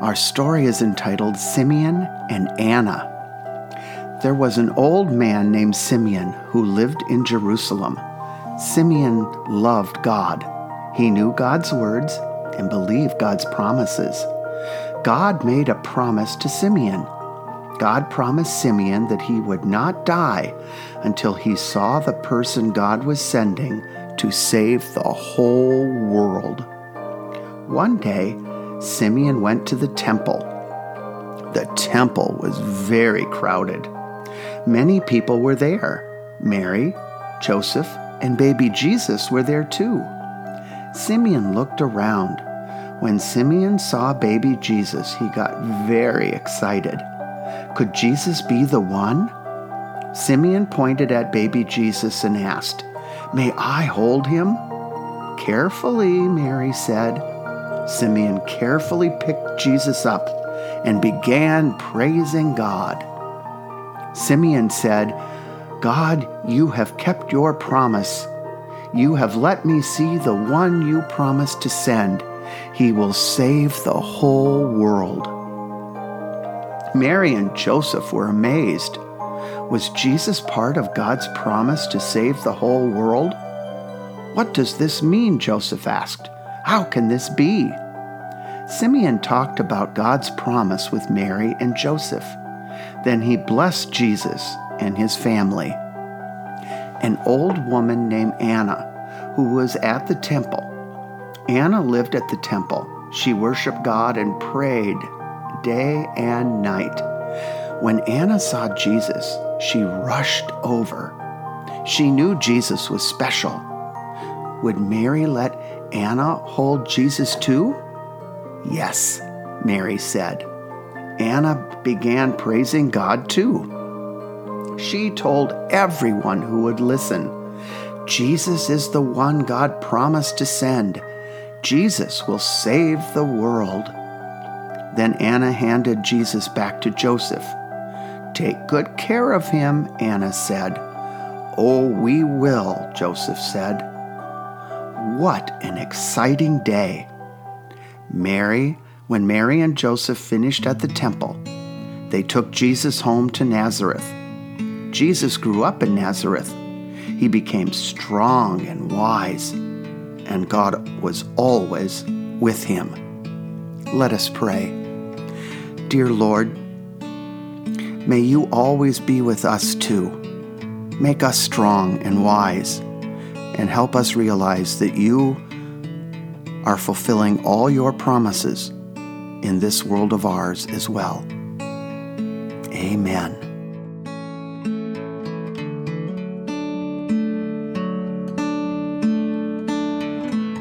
Our story is entitled Simeon and Anna. There was an old man named Simeon who lived in Jerusalem. Simeon loved God. He knew God's words and believed God's promises. God made a promise to Simeon. God promised Simeon that he would not die until he saw the person God was sending to save the whole world. One day, Simeon went to the temple. The temple was very crowded. Many people were there. Mary, Joseph, and baby Jesus were there too. Simeon looked around. When Simeon saw baby Jesus, he got very excited. Could Jesus be the one? Simeon pointed at baby Jesus and asked, May I hold him? Carefully, Mary said. Simeon carefully picked Jesus up and began praising God. Simeon said, God, you have kept your promise. You have let me see the one you promised to send. He will save the whole world. Mary and Joseph were amazed. Was Jesus part of God's promise to save the whole world? What does this mean? Joseph asked. How can this be? Simeon talked about God's promise with Mary and Joseph. Then he blessed Jesus and his family. An old woman named Anna, who was at the temple. Anna lived at the temple. She worshiped God and prayed day and night. When Anna saw Jesus, she rushed over. She knew Jesus was special. Would Mary let Anna hold Jesus too? Yes, Mary said. Anna began praising God too. She told everyone who would listen Jesus is the one God promised to send. Jesus will save the world. Then Anna handed Jesus back to Joseph. Take good care of him, Anna said. Oh, we will, Joseph said. What an exciting day! Mary, when Mary and Joseph finished at the temple, they took Jesus home to Nazareth. Jesus grew up in Nazareth. He became strong and wise, and God was always with him. Let us pray. Dear Lord, May you always be with us too. Make us strong and wise, and help us realize that you are fulfilling all your promises in this world of ours as well. Amen.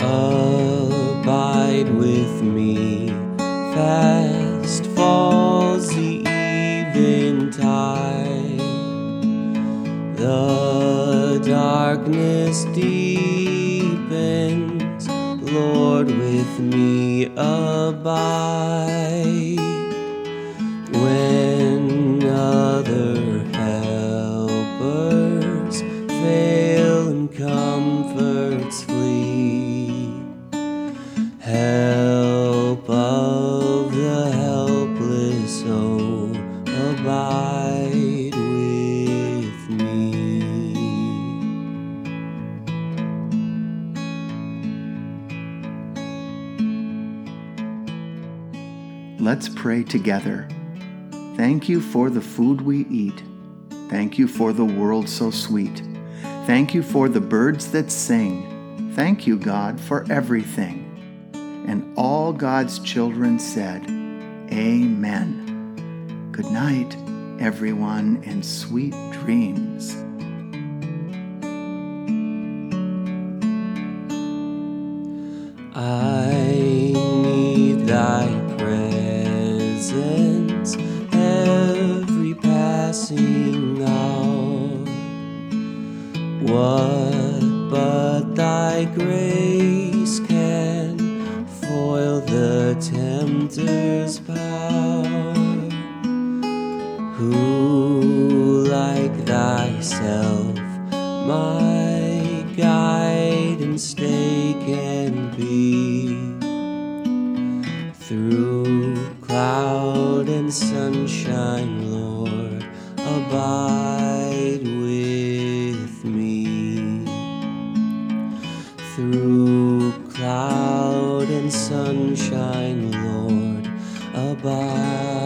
Abide with me, fast falls the eventide. The darkness deepens, Lord, with me abide. When Let's pray together. Thank you for the food we eat. Thank you for the world so sweet. Thank you for the birds that sing. Thank you, God, for everything. And all God's children said, Amen. Good night, everyone, and sweet dreams. I tempter's power? Who like thyself my guide and stay can be through cloud and sunshine, Lord, abide abide